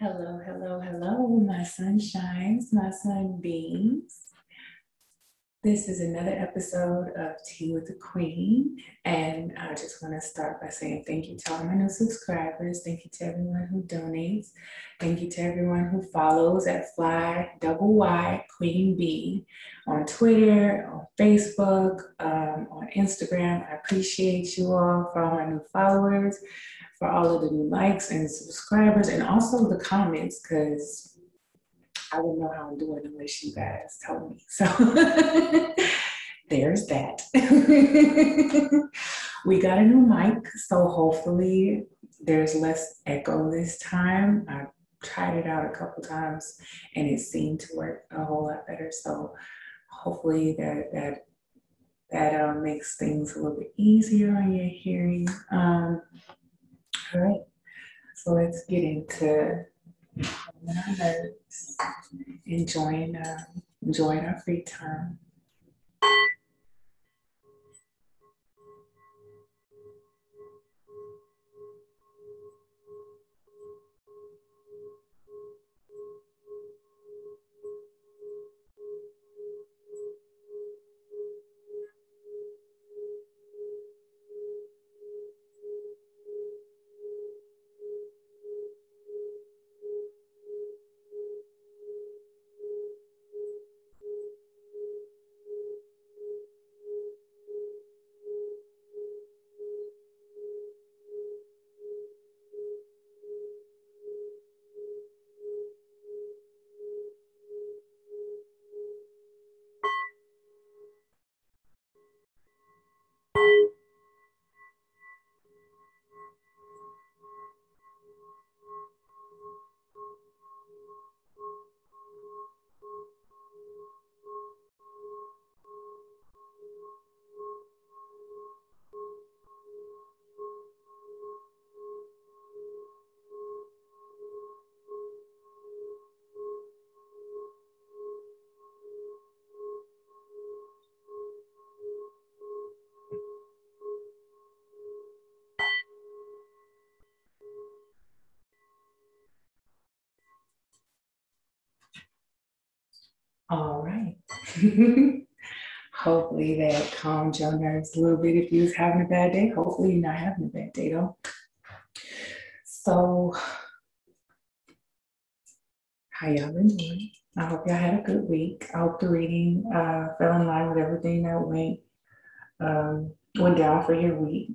Hello, hello, hello, my sunshines, my sunbeams. This is another episode of Tea with the Queen, and I just want to start by saying thank you to all my new subscribers. Thank you to everyone who donates. Thank you to everyone who follows at Fly Double Y Queen B on Twitter, on Facebook, um, on Instagram. I appreciate you all for all my new followers for all of the new likes and subscribers and also the comments because I wouldn't know how I'm doing unless you guys told me. So there's that. we got a new mic, so hopefully there's less echo this time. I tried it out a couple times and it seemed to work a whole lot better. So hopefully that that that um, makes things a little bit easier on your hearing. Um, all right, so let's get into enjoying, uh, enjoying our free time. Hopefully that calmed your nerves a little bit if you was having a bad day. Hopefully you're not having a bad day though. So how y'all been doing? I hope y'all had a good week. I hope the reading uh, fell in line with everything that went um, went down for your week.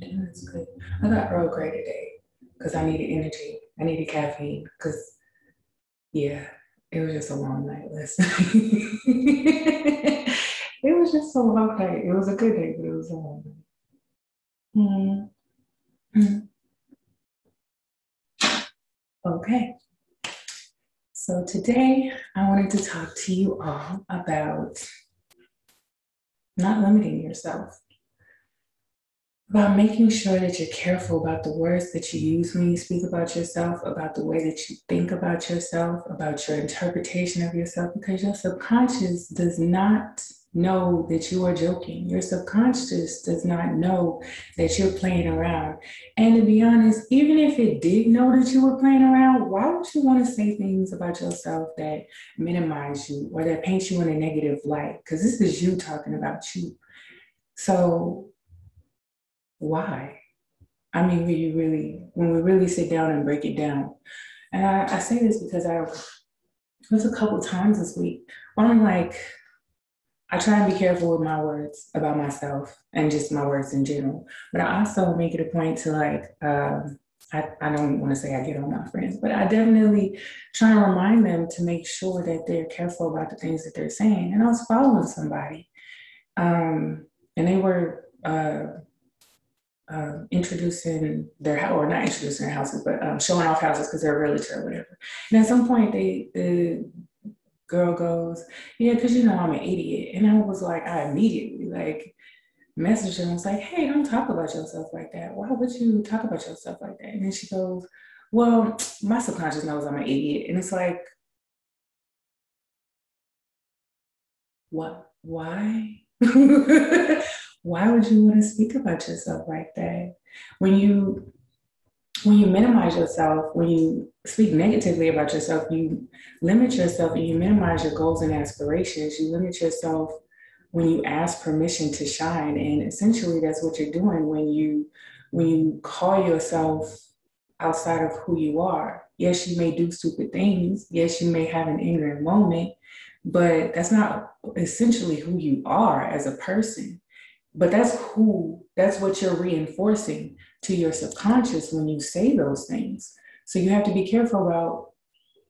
That's good. I got Earl Grey today because I needed energy. I needed caffeine because, yeah, it was just a long night night. it was just a long night. It was a good day, but it was a long night. Mm-hmm. Okay. So today I wanted to talk to you all about not limiting yourself about making sure that you're careful about the words that you use when you speak about yourself, about the way that you think about yourself, about your interpretation of yourself, because your subconscious does not know that you are joking. Your subconscious does not know that you're playing around. And to be honest, even if it did know that you were playing around, why would you want to say things about yourself that minimize you or that paint you in a negative light? Because this is you talking about you. So why? I mean, when you really, when we really sit down and break it down. And I, I say this because I was a couple times this week where I'm like, I try and be careful with my words about myself and just my words in general. But I also make it a point to like, um, I, I don't want to say I get on my friends, but I definitely try and remind them to make sure that they're careful about the things that they're saying. And I was following somebody, um, and they were uh, um, introducing their house, or not introducing their houses, but um, showing off houses because they're a realtor or whatever. And at some point, they the girl goes, "Yeah, because you know I'm an idiot," and I was like, I immediately like messaged her and was like, "Hey, don't talk about yourself like that. Why would you talk about yourself like that?" And then she goes, "Well, my subconscious knows I'm an idiot," and it's like, what? Why? why would you want to speak about yourself like that? When you when you minimize yourself, when you speak negatively about yourself, you limit yourself and you minimize your goals and aspirations. You limit yourself when you ask permission to shine. And essentially that's what you're doing when you when you call yourself outside of who you are. Yes, you may do stupid things. Yes, you may have an ignorant moment, but that's not essentially who you are as a person. But that's who, that's what you're reinforcing to your subconscious when you say those things. So you have to be careful about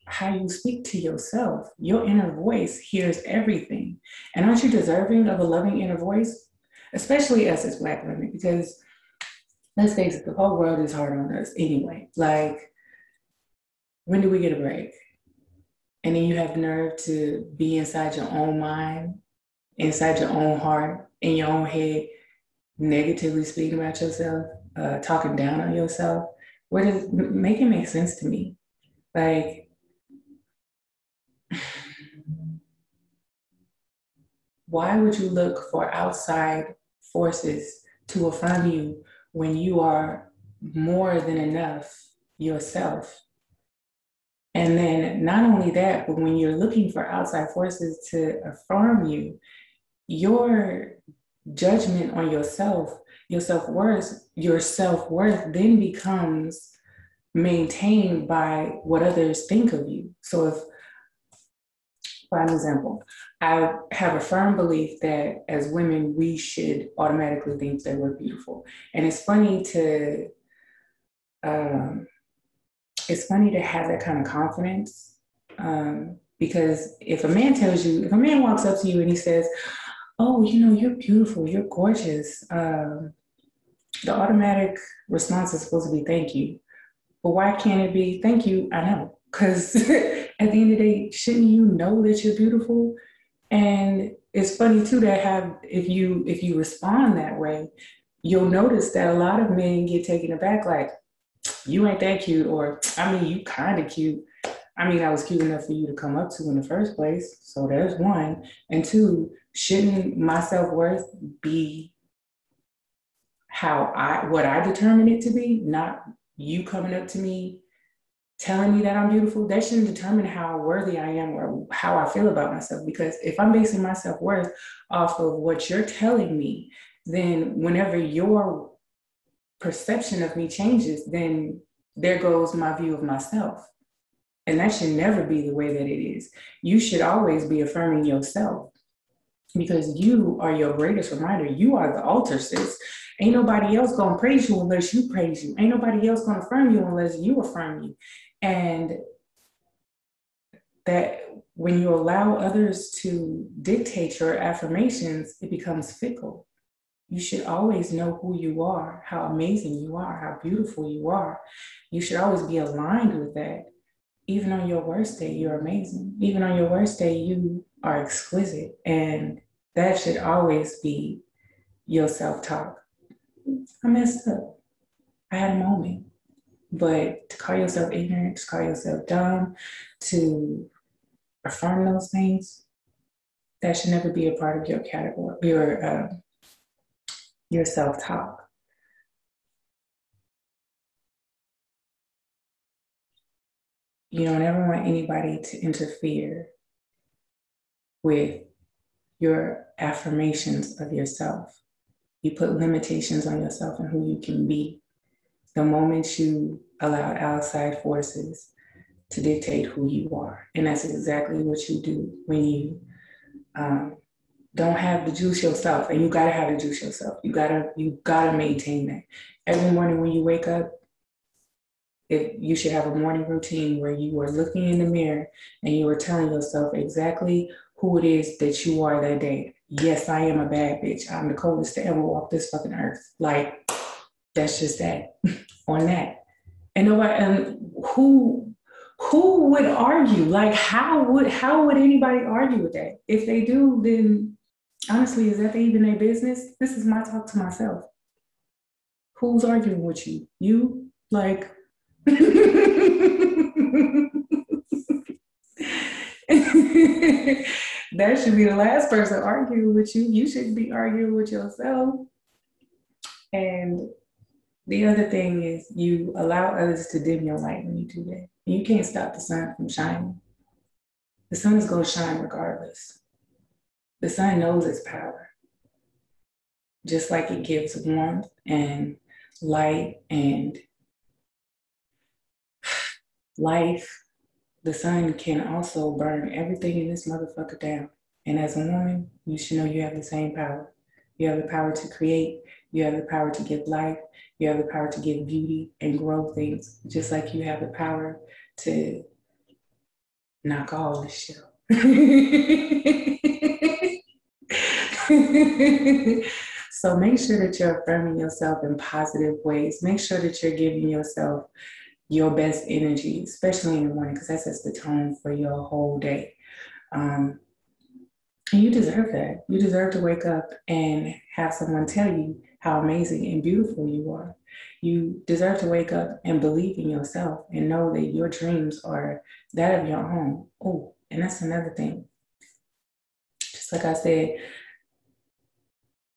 how you speak to yourself. Your inner voice hears everything. And aren't you deserving of a loving inner voice? Especially us as Black women, because let's face it, the whole world is hard on us anyway. Like, when do we get a break? And then you have nerve to be inside your own mind, inside your own heart, in your own head, negatively speaking about yourself, uh, talking down on yourself. Where does make it make sense to me? Like, why would you look for outside forces to affirm you when you are more than enough yourself? And then not only that, but when you're looking for outside forces to affirm you, your judgment on yourself, your self-worth, your self-worth then becomes maintained by what others think of you. So if for an example, I have a firm belief that as women, we should automatically think that we're beautiful. And it's funny to um, it's funny to have that kind of confidence um, because if a man tells you, if a man walks up to you and he says, "Oh, you know, you're beautiful, you're gorgeous," um, the automatic response is supposed to be "Thank you," but why can't it be "Thank you"? I know, because at the end of the day, shouldn't you know that you're beautiful? And it's funny too that have if you if you respond that way, you'll notice that a lot of men get taken aback, like, you ain't that cute, or I mean, you kind of cute. I mean, I was cute enough for you to come up to in the first place. So there's one. And two, shouldn't my self worth be how I, what I determine it to be, not you coming up to me telling me that I'm beautiful, that shouldn't determine how worthy I am or how I feel about myself. Because if I'm basing my self worth off of what you're telling me, then whenever your perception of me changes, then there goes my view of myself. And that should never be the way that it is. You should always be affirming yourself because you are your greatest reminder. You are the altar, sis. Ain't nobody else gonna praise you unless you praise you. Ain't nobody else gonna affirm you unless you affirm you. And that when you allow others to dictate your affirmations, it becomes fickle you should always know who you are, how amazing you are, how beautiful you are. You should always be aligned with that. Even on your worst day, you're amazing. Even on your worst day, you are exquisite. And that should always be your self talk. I messed up. I had a moment. But to call yourself ignorant, to call yourself dumb, to affirm those things, that should never be a part of your category, your uh, your self talk. You don't ever want anybody to interfere with your affirmations of yourself. You put limitations on yourself and who you can be. The moment you allow outside forces to dictate who you are. And that's exactly what you do when you um, don't have the juice yourself and you gotta have the juice yourself you gotta you gotta maintain that every morning when you wake up if you should have a morning routine where you are looking in the mirror and you are telling yourself exactly who it is that you are that day yes i am a bad bitch i'm the coldest to ever walk this fucking earth like that's just that on that and nobody and who who would argue like how would how would anybody argue with that if they do then honestly, is that even a business? This is my talk to myself. Who's arguing with you? You? Like, that should be the last person arguing with you. You shouldn't be arguing with yourself. And the other thing is you allow others to dim your light when you do that. You can't stop the sun from shining. The sun is going to shine regardless. The sun knows its power. Just like it gives warmth and light and life, the sun can also burn everything in this motherfucker down. And as a woman, you should know you have the same power. You have the power to create, you have the power to give life, you have the power to give beauty and grow things, just like you have the power to knock all this shit off. so make sure that you're affirming yourself in positive ways. Make sure that you're giving yourself your best energy, especially in the morning, because that sets the tone for your whole day. Um, and you deserve that. You deserve to wake up and have someone tell you how amazing and beautiful you are. You deserve to wake up and believe in yourself and know that your dreams are that of your own. Oh, and that's another thing. Just like I said,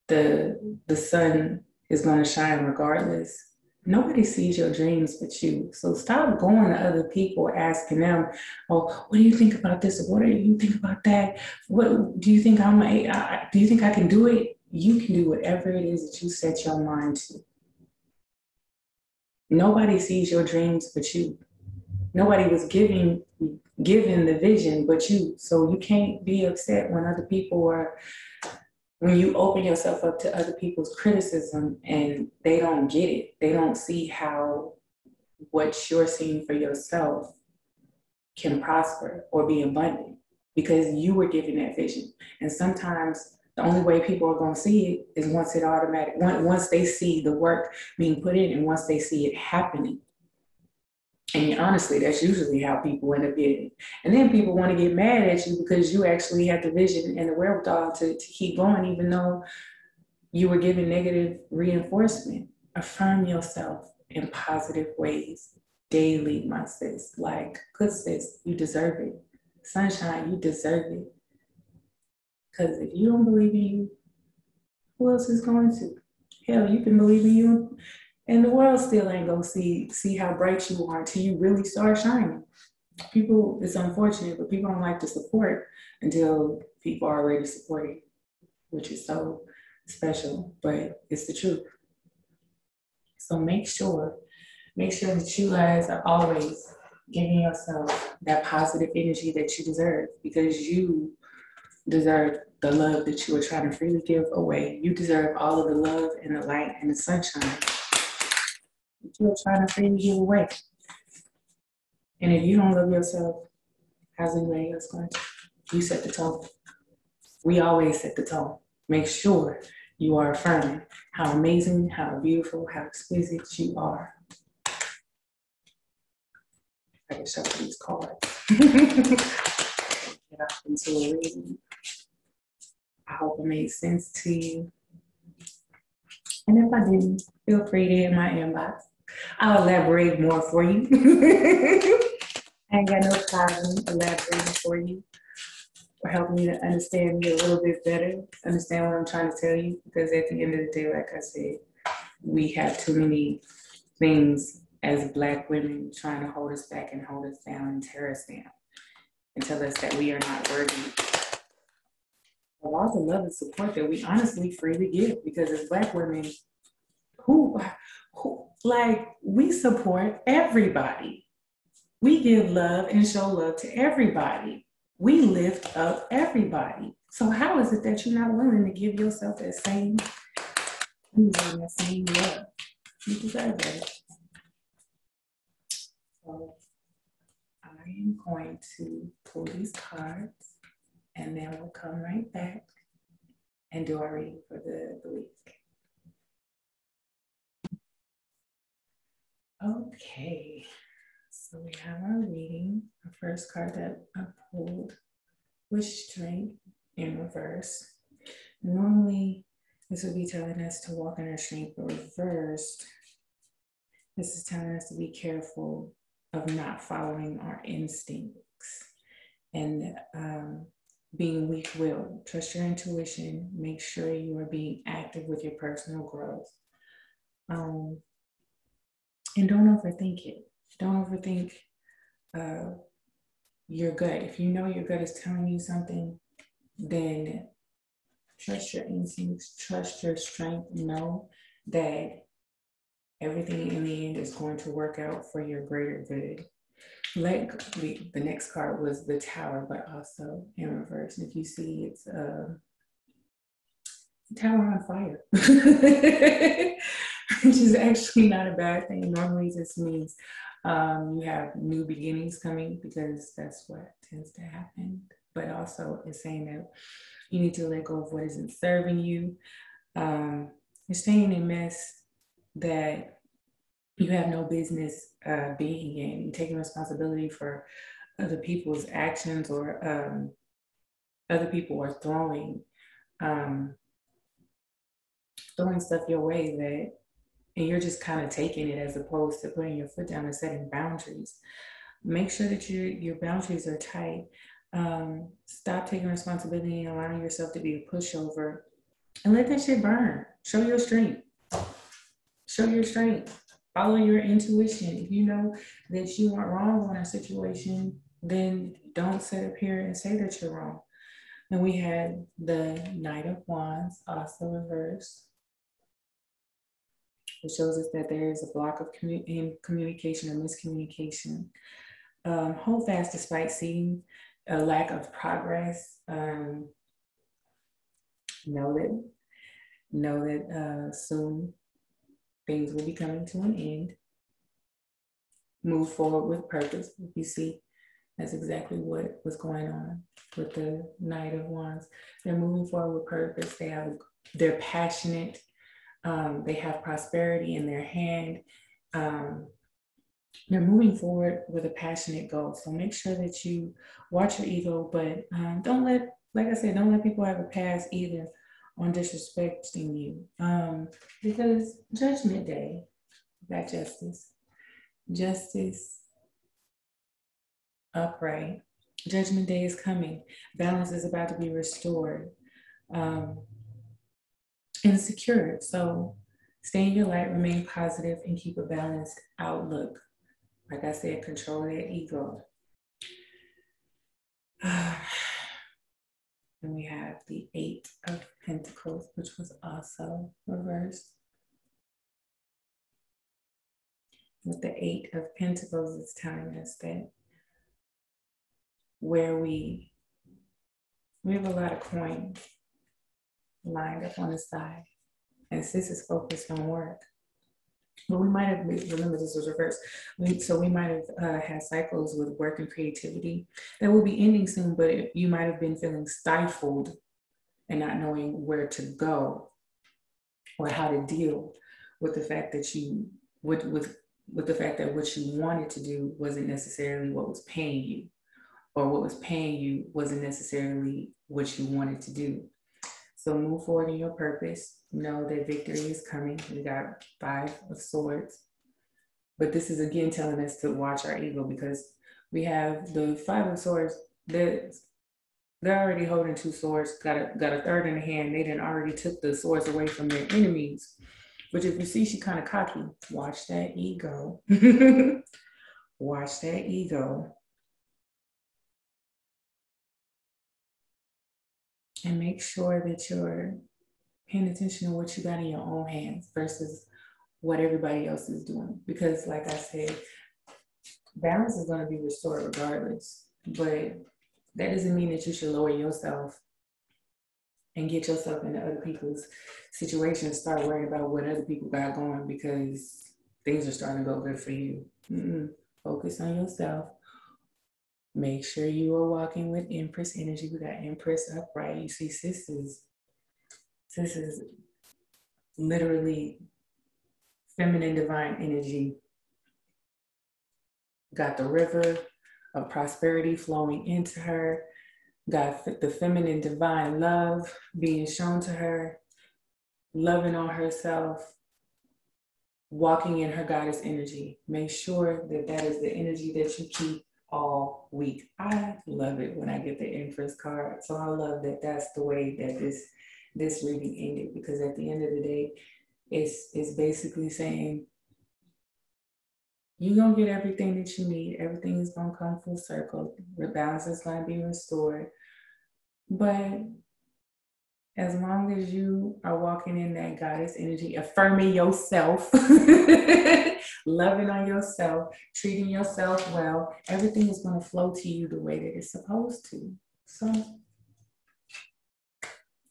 the the sun is going to shine regardless. Nobody sees your dreams but you. So stop going to other people asking them, "Oh, what do you think about this? What do you think about that? What do you think I'm? A, do you think I can do it? You can do whatever it is that you set your mind to. Nobody sees your dreams but you. Nobody was giving given the vision but you. So you can't be upset when other people are when you open yourself up to other people's criticism and they don't get it. They don't see how what you're seeing for yourself can prosper or be abundant because you were given that vision. And sometimes the only way people are going to see it is once it automatic once they see the work being put in and once they see it happening and honestly that's usually how people end up getting and then people want to get mad at you because you actually had the vision and the wherewithal to, to keep going even though you were given negative reinforcement. Affirm yourself in positive ways daily my sis. Like good sis you deserve it. Sunshine you deserve it. Because if you don't believe in you, who else is going to? Hell, you can believe in you, and the world still ain't gonna see see how bright you are until you really start shining. People, it's unfortunate, but people don't like to support until people are already supporting, which is so special, but it's the truth. So make sure, make sure that you guys are always giving yourself that positive energy that you deserve because you deserve the love that you are trying to freely give away. You deserve all of the love and the light and the sunshine that you are trying to freely you away. And if you don't love yourself, how's anybody else going to? You set the tone. We always set the tone. Make sure you are affirming how amazing, how beautiful, how exquisite you are. I can show these cards. Get off into a reading. I hope it made sense to you. And if I didn't, feel free to hit my inbox. I'll elaborate more for you. I ain't got no problem elaborating for you or helping you to understand me a little bit better, understand what I'm trying to tell you. Because at the end of the day, like I said, we have too many things as Black women trying to hold us back and hold us down and tear us down and tell us that we are not worthy of all the love and support that we honestly freely give because as black women who, who like we support everybody. We give love and show love to everybody. We lift up everybody. So how is it that you're not willing to give yourself that same that same love? You deserve so i am going to pull these cards and then we'll come right back. And do our reading for the, the week. Okay, so we have our reading. The first card that I pulled was strength in reverse. Normally, this would be telling us to walk in our strength, but reversed, this is telling us to be careful of not following our instincts. And um, being weak willed. Trust your intuition. Make sure you are being active with your personal growth. Um, and don't overthink it. Don't overthink uh, your gut. If you know your gut is telling you something, then trust your instincts, trust your strength. Know that everything in the end is going to work out for your greater good. Let the, the next card was the tower, but also in reverse. If you see, it's uh, a tower on fire, which is actually not a bad thing. Normally, this means um, you have new beginnings coming because that's what tends to happen. But also, it's saying that you need to let go of what isn't serving you. Um, you're staying in mess that you have no business uh, being in. Taking responsibility for other people's actions or um, other people are throwing um, throwing stuff your way that and you're just kind of taking it as opposed to putting your foot down and setting boundaries. Make sure that your your boundaries are tight. Um, stop taking responsibility and allowing yourself to be a pushover, and let that shit burn. Show your strength. Show your strength. Follow your intuition. If you know that you aren't wrong on a situation, then don't sit up here and say that you're wrong. And we had the Knight of Wands also reversed. It shows us that there is a block of commu- communication or miscommunication. Um, hold fast despite seeing a lack of progress. Um, know that know that uh, soon things will be coming to an end. Move forward with purpose. You see, that's exactly what was going on with the Knight of Wands. They're moving forward with purpose. They have they're passionate um, they have prosperity in their hand. Um, they're moving forward with a passionate goal. So make sure that you watch your ego, but um, don't let, like I said, don't let people have a pass either on disrespecting you. Um, because Judgment Day, got justice, justice upright. Judgment Day is coming. Balance is about to be restored. Um, insecure. So stay in your light, remain positive, and keep a balanced outlook. Like I said, control that ego. and we have the Eight of Pentacles, which was also reversed. With the Eight of Pentacles, it's telling us that where we we have a lot of coins lined up on the side. And sis is focused on work. But we might have, remember this was reversed. We, so we might have uh, had cycles with work and creativity that will be ending soon, but it, you might have been feeling stifled and not knowing where to go or how to deal with the fact that you, with, with, with the fact that what you wanted to do wasn't necessarily what was paying you or what was paying you wasn't necessarily what you wanted to do. So move forward in your purpose. Know that victory is coming. We got five of swords. But this is again telling us to watch our ego because we have the five of swords. They're, they're already holding two swords, got a, got a third in the hand. They didn't already took the swords away from their enemies. But if you see she kind of cocky, watch that ego. watch that ego. And make sure that you're paying attention to what you got in your own hands versus what everybody else is doing. Because, like I said, balance is going to be restored regardless. But that doesn't mean that you should lower yourself and get yourself into other people's situations. Start worrying about what other people got going because things are starting to go good for you. Mm-mm. Focus on yourself. Make sure you are walking with Empress energy. We got Empress upright. You see, sis is, sis is literally feminine divine energy. Got the river of prosperity flowing into her. Got the feminine divine love being shown to her, loving on herself, walking in her goddess energy. Make sure that that is the energy that you keep all week. I love it when I get the Empress card. So I love that that's the way that this this reading ended because at the end of the day, it's, it's basically saying, you're to get everything that you need. Everything is to come full circle. The balance is to be restored. But as long as you are walking in that goddess energy, affirming yourself, loving on yourself, treating yourself well, everything is going to flow to you the way that it's supposed to. So,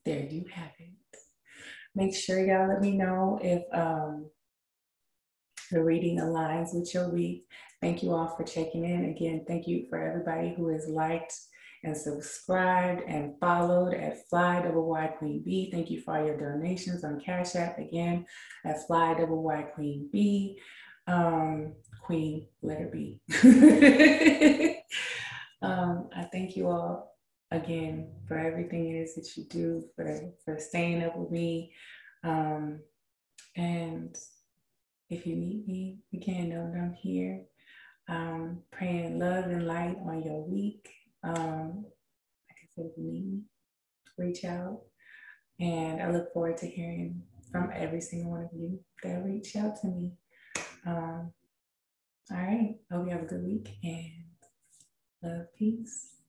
there you have it. Make sure y'all let me know if um, the reading aligns with your week. Thank you all for checking in. Again, thank you for everybody who has liked and subscribed and followed at Fly Double Y Queen B. Thank you for all your donations on Cash App again at Fly Double Y Queen B. Um, Queen letter B. um, I thank you all again for everything it is that you do, for, for staying up with me. Um, and if you need me, again, know that I'm here. Um, praying love and light on your week. Um, like I said, me, reach out. And I look forward to hearing from every single one of you that reach out to me. Um, all right. Hope you have a good week and love, peace.